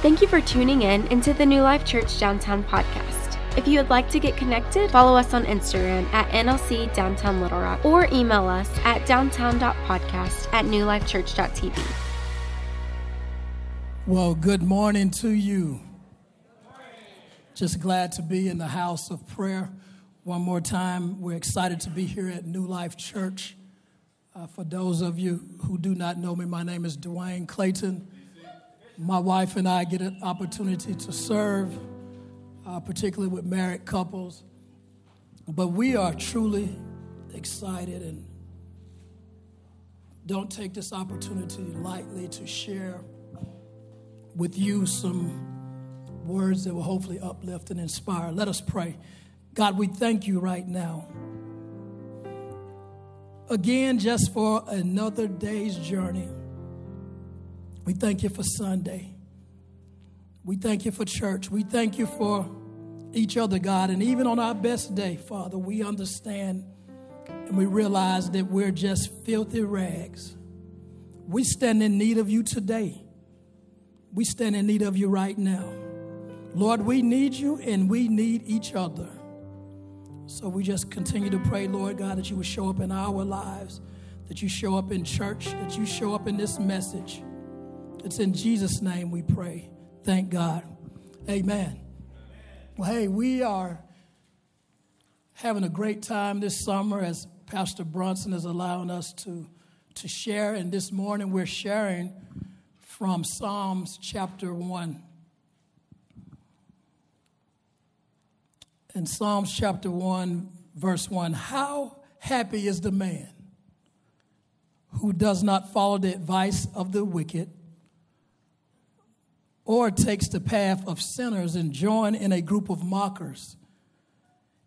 Thank you for tuning in into the New Life Church Downtown podcast. If you would like to get connected, follow us on Instagram at NLC Downtown Little Rock or email us at downtown.podcast at newlifechurch.tv. Well, good morning to you. Just glad to be in the house of prayer one more time. We're excited to be here at New Life Church. Uh, for those of you who do not know me, my name is Dwayne Clayton. My wife and I get an opportunity to serve, uh, particularly with married couples. But we are truly excited and don't take this opportunity lightly to share with you some words that will hopefully uplift and inspire. Let us pray. God, we thank you right now. Again, just for another day's journey we thank you for Sunday. We thank you for church. We thank you for each other, God. And even on our best day, Father, we understand and we realize that we're just filthy rags. We stand in need of you today. We stand in need of you right now. Lord, we need you and we need each other. So we just continue to pray, Lord God, that you would show up in our lives, that you show up in church, that you show up in this message. It's in Jesus' name we pray. Thank God. Amen. Well, hey, we are having a great time this summer as Pastor Brunson is allowing us to, to share. And this morning we're sharing from Psalms chapter 1. In Psalms chapter 1, verse 1, how happy is the man who does not follow the advice of the wicked or takes the path of sinners and join in a group of mockers.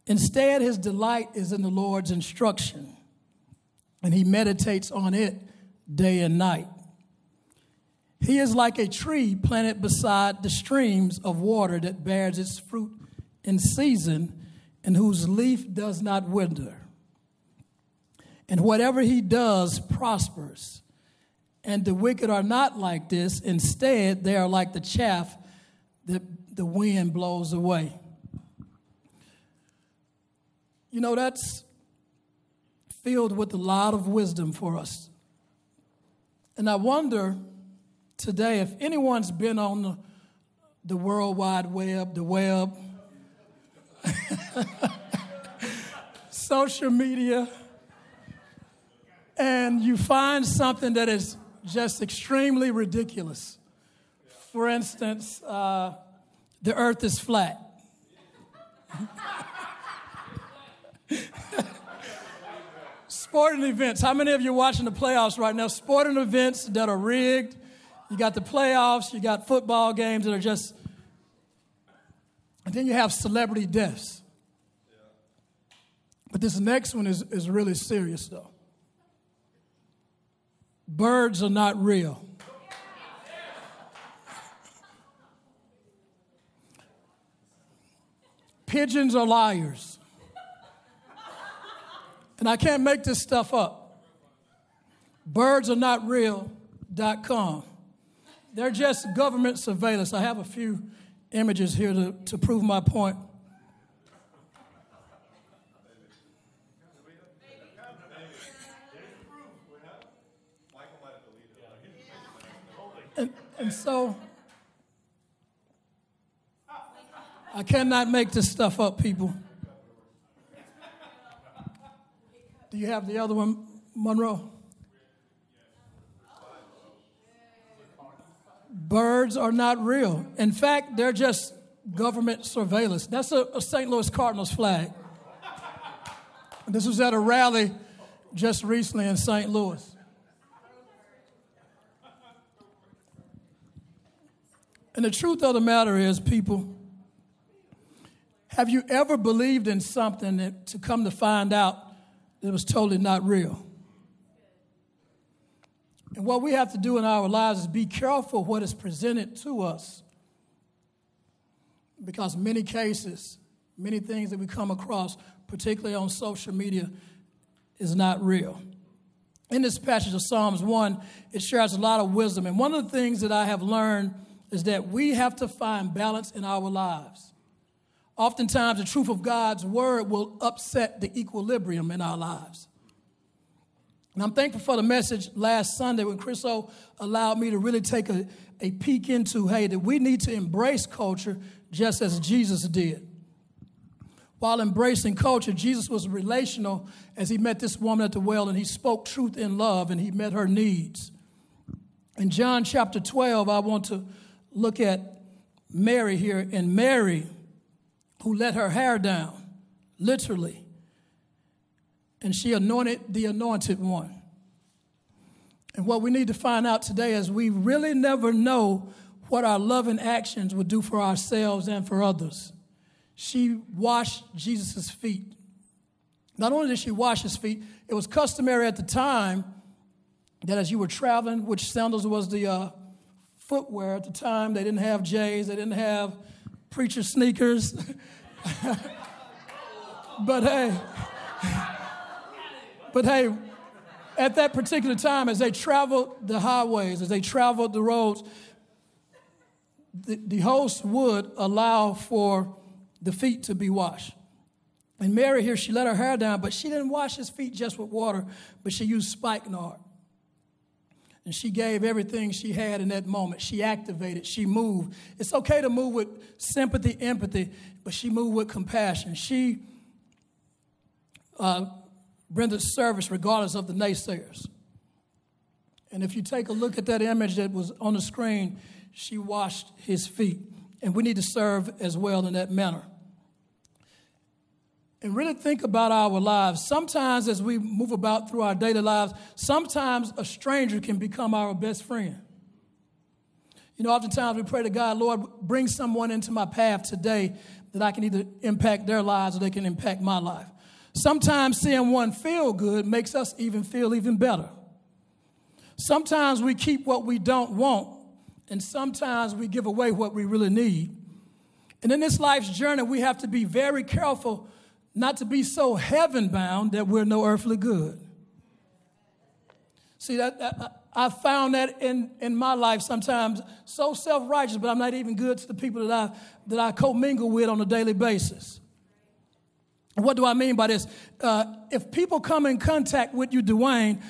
Instead, his delight is in the Lord's instruction, and he meditates on it day and night. He is like a tree planted beside the streams of water that bears its fruit in season and whose leaf does not wither. And whatever he does prospers. And the wicked are not like this. Instead, they are like the chaff that the wind blows away. You know, that's filled with a lot of wisdom for us. And I wonder today if anyone's been on the, the World Wide Web, the web, social media, and you find something that is just extremely ridiculous. For instance, uh, the earth is flat. Sporting events. How many of you are watching the playoffs right now? Sporting events that are rigged. You got the playoffs, you got football games that are just. And then you have celebrity deaths. But this next one is, is really serious, though. Birds are not real. Pigeons are liars. And I can't make this stuff up. Birds are not real.com. They're just government surveillance. I have a few images here to, to prove my point. And, and so, I cannot make this stuff up, people. Do you have the other one, Monroe? Birds are not real. In fact, they're just government surveillance. That's a, a St. Louis Cardinals flag. This was at a rally just recently in St. Louis. And the truth of the matter is, people, have you ever believed in something that to come to find out it was totally not real? And what we have to do in our lives is be careful what is presented to us. Because many cases, many things that we come across, particularly on social media, is not real. In this passage of Psalms 1, it shares a lot of wisdom. And one of the things that I have learned is that we have to find balance in our lives. Oftentimes, the truth of God's word will upset the equilibrium in our lives. And I'm thankful for the message last Sunday when Chriso allowed me to really take a, a peek into hey, that we need to embrace culture just as Jesus did. While embracing culture, Jesus was relational as he met this woman at the well and he spoke truth in love and he met her needs. In John chapter 12, I want to look at Mary here, and Mary, who let her hair down, literally, and she anointed the anointed one. And what we need to find out today is we really never know what our loving actions would do for ourselves and for others. She washed Jesus' feet. Not only did she wash his feet, it was customary at the time that as you were traveling, which sandals was the uh, footwear at the time, they didn't have J's, they didn't have preacher sneakers. but hey, but hey, at that particular time, as they traveled the highways, as they traveled the roads, the, the host would allow for the feet to be washed. And Mary here, she let her hair down, but she didn't wash his feet just with water, but she used spikenard. And she gave everything she had in that moment. She activated, she moved. It's okay to move with sympathy, empathy, but she moved with compassion. She uh, rendered service regardless of the naysayers. And if you take a look at that image that was on the screen, she washed his feet. And we need to serve as well in that manner. And really think about our lives. Sometimes, as we move about through our daily lives, sometimes a stranger can become our best friend. You know, oftentimes we pray to God, Lord, bring someone into my path today that I can either impact their lives or they can impact my life. Sometimes seeing one feel good makes us even feel even better. Sometimes we keep what we don't want, and sometimes we give away what we really need. And in this life's journey, we have to be very careful not to be so heaven bound that we're no earthly good. See, that, that I found that in, in my life sometimes so self righteous, but I'm not even good to the people that I, that I commingle with on a daily basis. What do I mean by this? Uh, if people come in contact with you, Dwayne,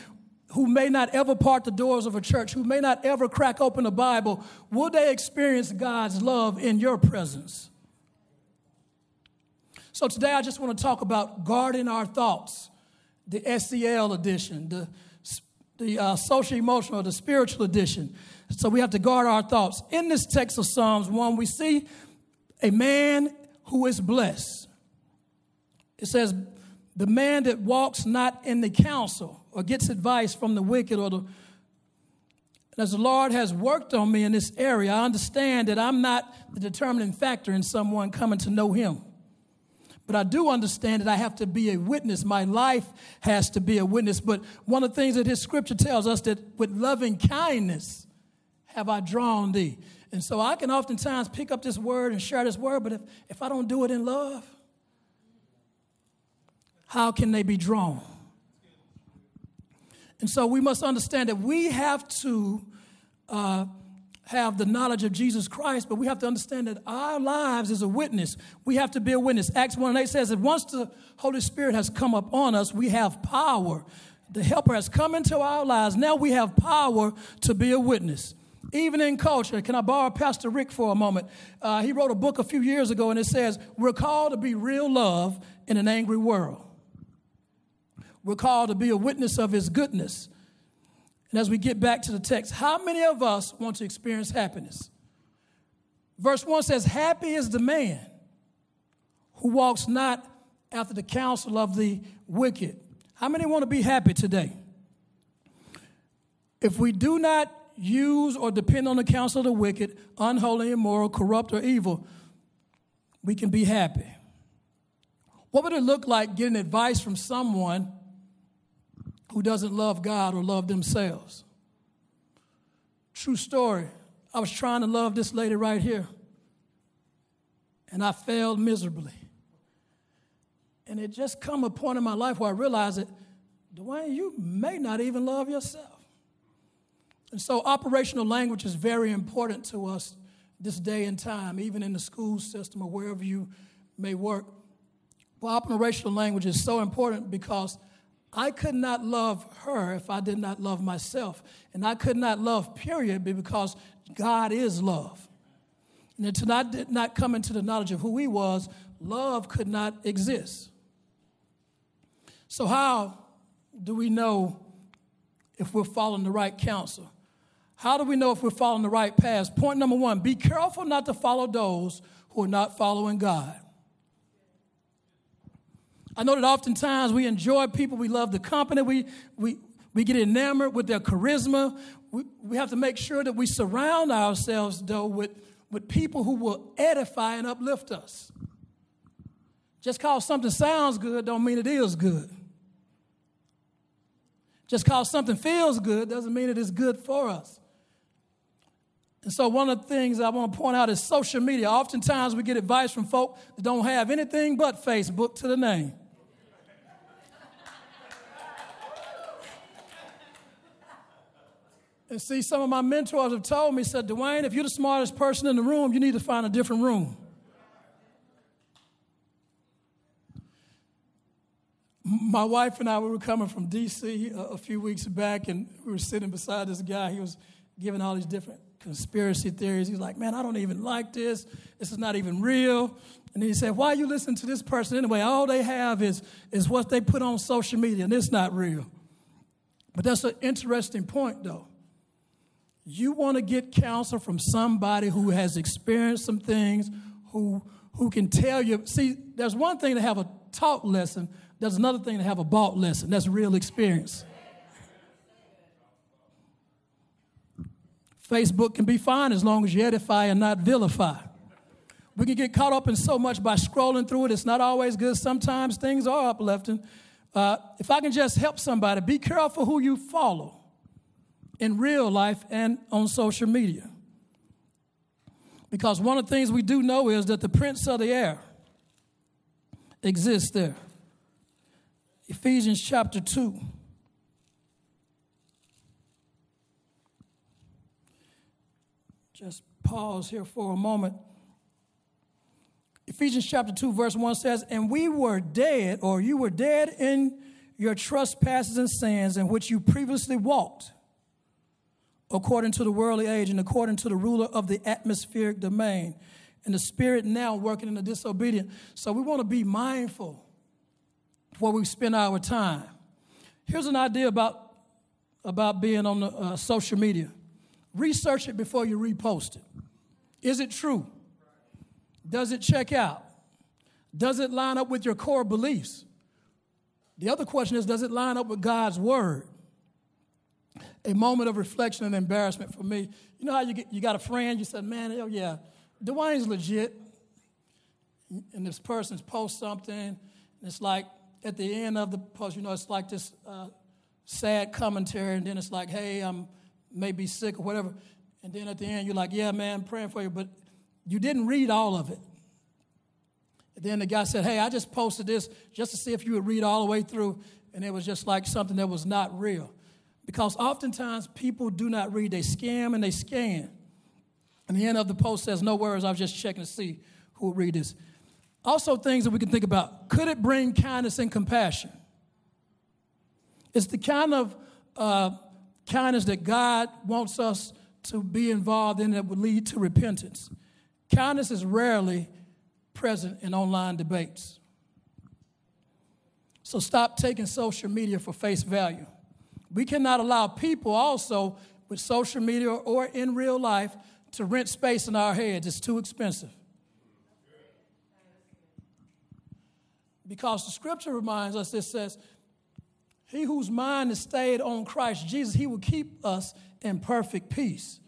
who may not ever part the doors of a church, who may not ever crack open a Bible, will they experience God's love in your presence? So today I just want to talk about guarding our thoughts, the SEL edition, the, the uh, social emotional, the spiritual edition. So we have to guard our thoughts. In this text of Psalms 1, we see a man who is blessed. It says, the man that walks not in the counsel or gets advice from the wicked or the as the Lord has worked on me in this area, I understand that I'm not the determining factor in someone coming to know Him. But I do understand that I have to be a witness. My life has to be a witness. But one of the things that His scripture tells us that with loving kindness have I drawn thee. And so I can oftentimes pick up this word and share this word, but if, if I don't do it in love, how can they be drawn? And so we must understand that we have to uh, have the knowledge of Jesus Christ, but we have to understand that our lives is a witness. We have to be a witness. Acts 1 and 8 says that once the Holy Spirit has come upon us, we have power. The helper has come into our lives. Now we have power to be a witness. Even in culture, can I borrow Pastor Rick for a moment? Uh, he wrote a book a few years ago, and it says, We're called to be real love in an angry world. We're called to be a witness of his goodness. And as we get back to the text, how many of us want to experience happiness? Verse 1 says, Happy is the man who walks not after the counsel of the wicked. How many want to be happy today? If we do not use or depend on the counsel of the wicked, unholy, immoral, corrupt, or evil, we can be happy. What would it look like getting advice from someone who doesn't love God or love themselves. True story. I was trying to love this lady right here, and I failed miserably. And it just come a point in my life where I realized that, Dwayne, you may not even love yourself. And so operational language is very important to us this day and time, even in the school system or wherever you may work. Well, operational language is so important because I could not love her if I did not love myself. And I could not love, period, because God is love. And to not, not come into the knowledge of who He was, love could not exist. So, how do we know if we're following the right counsel? How do we know if we're following the right path? Point number one be careful not to follow those who are not following God. I know that oftentimes we enjoy people, we love the company, we, we, we get enamored with their charisma. We, we have to make sure that we surround ourselves, though, with, with people who will edify and uplift us. Just because something sounds good don't mean it is good. Just because something feels good doesn't mean it is good for us. And so, one of the things I want to point out is social media. Oftentimes, we get advice from folk that don't have anything but Facebook to the name. And see, some of my mentors have told me, said, Dwayne, if you're the smartest person in the room, you need to find a different room. My wife and I, we were coming from D.C. a, uh, a few weeks back, and we were sitting beside this guy. He was giving all these different conspiracy theories. He's like, man, I don't even like this. This is not even real. And he said, why are you listening to this person anyway? All they have is, is what they put on social media, and it's not real. But that's an interesting point, though. You want to get counsel from somebody who has experienced some things, who, who can tell you. See, there's one thing to have a taught lesson, there's another thing to have a bought lesson. That's real experience. Facebook can be fine as long as you edify and not vilify. We can get caught up in so much by scrolling through it. It's not always good. Sometimes things are uplifting. Uh, if I can just help somebody, be careful who you follow in real life and on social media. Because one of the things we do know is that the prince of the air exists there. Ephesians chapter 2. Just pause here for a moment. Ephesians chapter 2, verse 1 says, And we were dead, or you were dead in your trespasses and sins in which you previously walked according to the worldly age and according to the ruler of the atmospheric domain, and the spirit now working in the disobedient. So we want to be mindful where we spend our time. Here's an idea about, about being on the uh, social media research it before you repost it. Is it true? Does it check out? Does it line up with your core beliefs? The other question is, does it line up with God's word? A moment of reflection and embarrassment for me. You know how you, get, you got a friend, you said, man, oh yeah, Dwayne's legit. And this person's post something, and it's like at the end of the post, you know, it's like this uh, sad commentary, and then it's like, hey, I'm maybe sick or whatever. And then at the end, you're like, yeah, man, praying for you, but you didn't read all of it. And then the guy said, hey, I just posted this just to see if you would read all the way through, and it was just like something that was not real. Because oftentimes people do not read, they scam and they scan. And the end of the post says, No worries, I was just checking to see who will read this. Also, things that we can think about could it bring kindness and compassion? It's the kind of uh, kindness that God wants us to be involved in that would lead to repentance. Kindness is rarely present in online debates. So stop taking social media for face value. We cannot allow people also with social media or in real life to rent space in our heads. It's too expensive. Because the scripture reminds us, it says, He whose mind is stayed on Christ Jesus, he will keep us in perfect peace.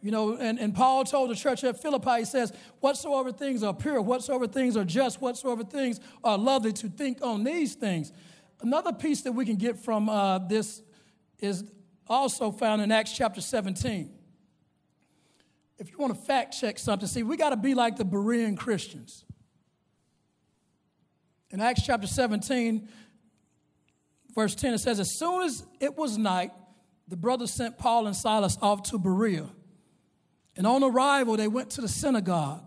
You know, and, and Paul told the church at Philippi, he says, Whatsoever things are pure, whatsoever things are just, whatsoever things are lovely, to think on these things. Another piece that we can get from uh, this is also found in Acts chapter 17. If you want to fact check something, see, we got to be like the Berean Christians. In Acts chapter 17, verse 10, it says, As soon as it was night, the brothers sent Paul and Silas off to Berea. And on arrival, they went to the synagogue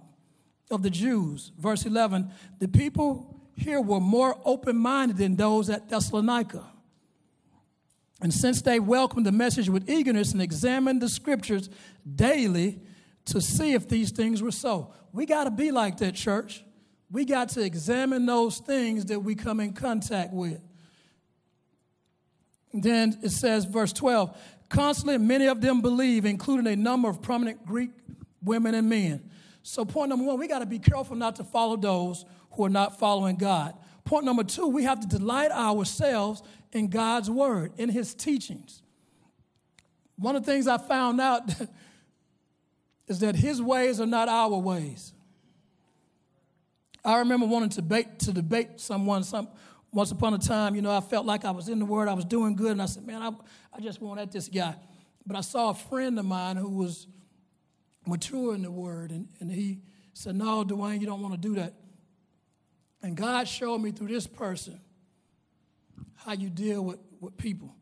of the Jews. Verse 11 the people here were more open minded than those at Thessalonica. And since they welcomed the message with eagerness and examined the scriptures daily to see if these things were so, we got to be like that, church. We got to examine those things that we come in contact with. Then it says, verse 12, constantly many of them believe, including a number of prominent Greek women and men. So, point number one, we got to be careful not to follow those who are not following God. Point number two, we have to delight ourselves in God's word, in his teachings. One of the things I found out is that his ways are not our ways. I remember wanting to debate, to debate someone some, once upon a time. You know, I felt like I was in the word, I was doing good, and I said, man, I, I just want at this guy. But I saw a friend of mine who was mature in the word. And, and he said, No, Dwayne, you don't want to do that. And God showed me through this person how you deal with, with people.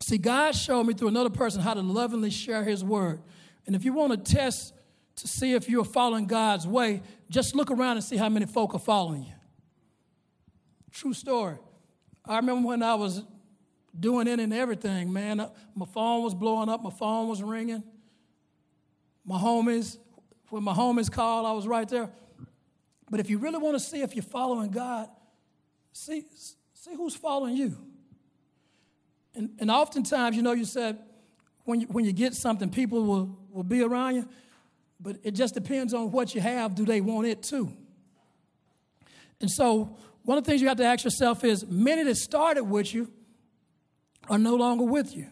See, God showed me through another person how to lovingly share his word. And if you want to test to see if you're following God's way, just look around and see how many folk are following you. True story. I remember when I was doing it and everything, man. My phone was blowing up, my phone was ringing my homies. When my homies called, I was right there. But if you really want to see if you're following God, see, see who's following you. And, and oftentimes, you know, you said when you, when you get something, people will, will be around you, but it just depends on what you have. Do they want it too? And so, one of the things you have to ask yourself is many that started with you are no longer with you.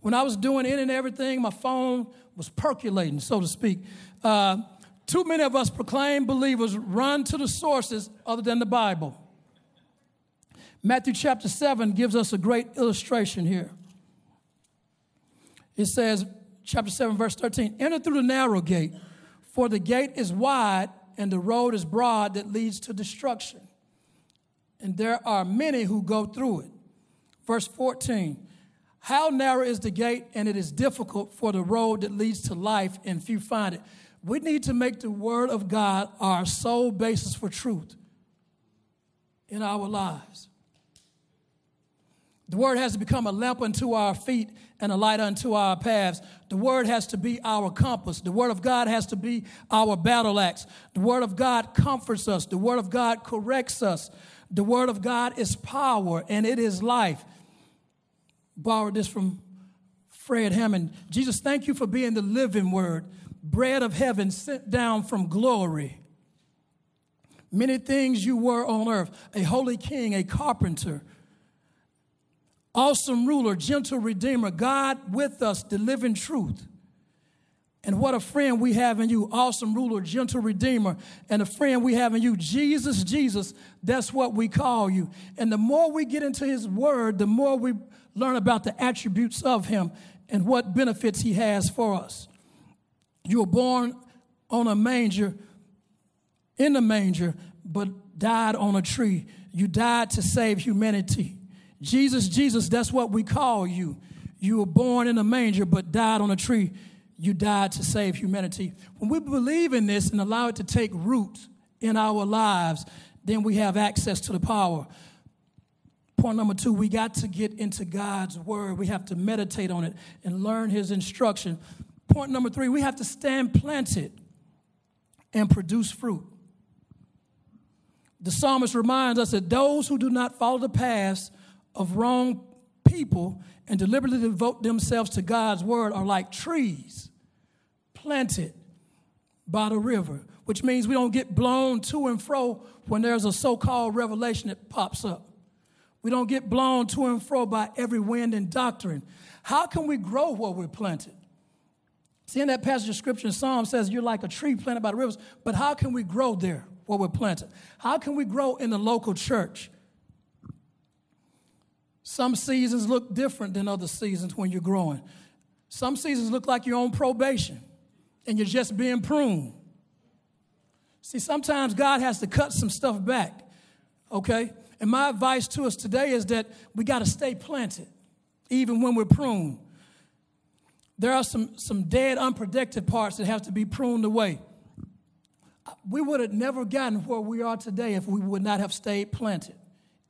When I was doing it and everything, my phone was percolating, so to speak. Uh, too many of us proclaimed believers run to the sources other than the Bible. Matthew chapter 7 gives us a great illustration here. It says, chapter 7, verse 13, enter through the narrow gate, for the gate is wide and the road is broad that leads to destruction. And there are many who go through it. Verse 14, how narrow is the gate, and it is difficult for the road that leads to life, and few find it. We need to make the Word of God our sole basis for truth in our lives. The Word has to become a lamp unto our feet and a light unto our paths. The Word has to be our compass. The Word of God has to be our battle axe. The Word of God comforts us. The Word of God corrects us. The Word of God is power and it is life borrowed this from Fred Hammond. Jesus, thank you for being the living word, bread of heaven sent down from glory. Many things you were on earth a holy king, a carpenter, awesome ruler, gentle redeemer, God with us, delivering truth. And what a friend we have in you, awesome ruler, gentle redeemer, and a friend we have in you, Jesus, Jesus, that's what we call you. And the more we get into his word, the more we learn about the attributes of him and what benefits he has for us. You were born on a manger, in a manger, but died on a tree. You died to save humanity. Jesus, Jesus, that's what we call you. You were born in a manger, but died on a tree. You died to save humanity. When we believe in this and allow it to take root in our lives, then we have access to the power. Point number two, we got to get into God's word. We have to meditate on it and learn his instruction. Point number three, we have to stand planted and produce fruit. The psalmist reminds us that those who do not follow the paths of wrong people and deliberately devote themselves to God's word are like trees planted by the river, which means we don't get blown to and fro when there's a so called revelation that pops up. We don't get blown to and fro by every wind and doctrine. How can we grow where we're planted? See, in that passage of scripture in Psalm says you're like a tree planted by the rivers, but how can we grow there where we're planted? How can we grow in the local church? Some seasons look different than other seasons when you're growing. Some seasons look like you're on probation and you're just being pruned. See, sometimes God has to cut some stuff back, okay? And my advice to us today is that we got to stay planted, even when we're pruned. there are some, some dead, unprotected parts that have to be pruned away. We would have never gotten where we are today if we would not have stayed planted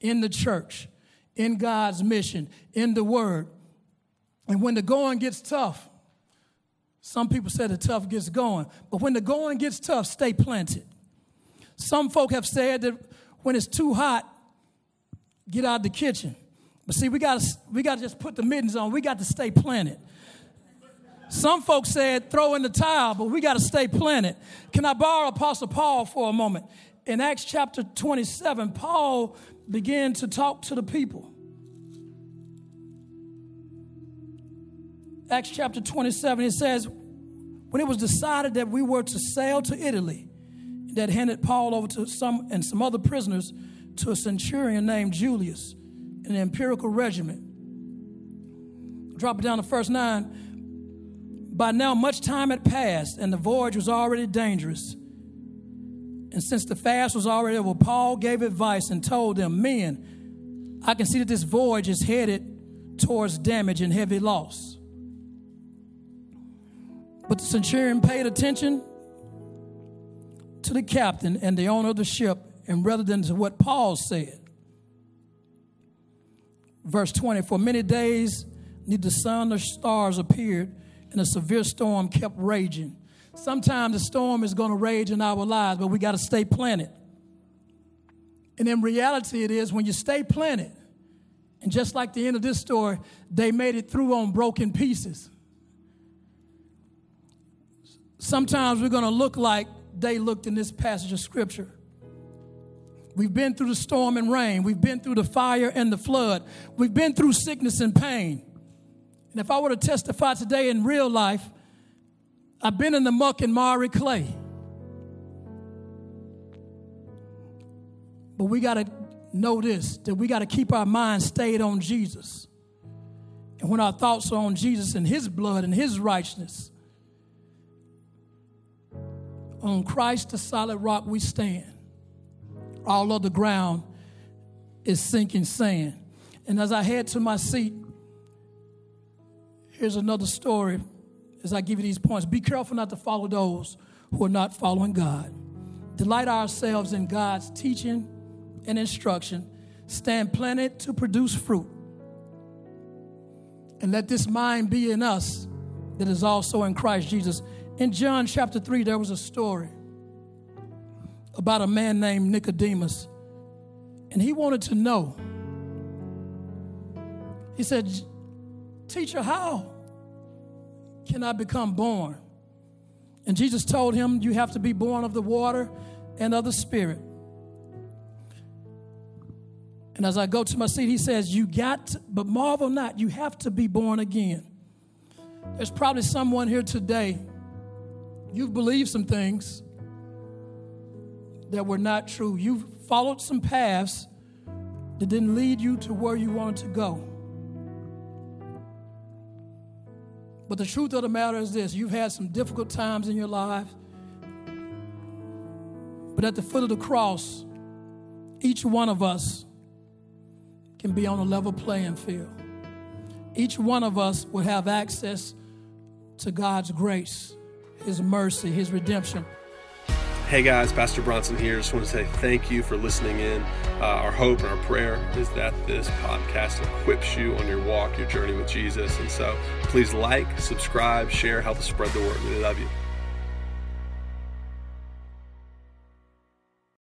in the church, in God's mission, in the Word. And when the going gets tough, some people say the tough gets going, but when the going gets tough, stay planted. Some folk have said that when it's too hot, get out of the kitchen. But see, we got we got to just put the mittens on. We got to stay planted. Some folks said throw in the towel, but we got to stay planted. Can I borrow Apostle Paul for a moment? In Acts chapter 27, Paul began to talk to the people. Acts chapter 27, it says, when it was decided that we were to sail to Italy, that handed Paul over to some and some other prisoners to a centurion named Julius in the imperial regiment. Drop it down to verse 9. By now, much time had passed, and the voyage was already dangerous. And since the fast was already over, Paul gave advice and told them, Men, I can see that this voyage is headed towards damage and heavy loss. But the centurion paid attention to the captain and the owner of the ship, and rather than to what Paul said. Verse 20 For many days, neither the sun nor stars appeared, and a severe storm kept raging. Sometimes the storm is going to rage in our lives, but we got to stay planted. And in reality, it is when you stay planted, and just like the end of this story, they made it through on broken pieces. Sometimes we're going to look like they looked in this passage of scripture. We've been through the storm and rain. We've been through the fire and the flood. We've been through sickness and pain. And if I were to testify today in real life, I've been in the muck and miry clay. But we got to know this that we got to keep our minds stayed on Jesus. And when our thoughts are on Jesus and His blood and His righteousness, on Christ, the solid rock, we stand. All of the ground is sinking sand. And as I head to my seat, here's another story as I give you these points. Be careful not to follow those who are not following God. Delight ourselves in God's teaching and instruction. Stand planted to produce fruit. And let this mind be in us that is also in Christ Jesus. In John chapter 3, there was a story about a man named Nicodemus. And he wanted to know. He said, Teacher, how can I become born? And Jesus told him, You have to be born of the water and of the Spirit. And as I go to my seat, he says, You got, to, but marvel not, you have to be born again. There's probably someone here today You've believed some things that were not true. You've followed some paths that didn't lead you to where you wanted to go. But the truth of the matter is this you've had some difficult times in your life. But at the foot of the cross, each one of us can be on a level playing field. Each one of us will have access to God's grace. His mercy, His redemption. Hey guys, Pastor Bronson here. Just want to say thank you for listening in. Uh, our hope and our prayer is that this podcast equips you on your walk, your journey with Jesus. And so please like, subscribe, share, help us spread the word. We love you.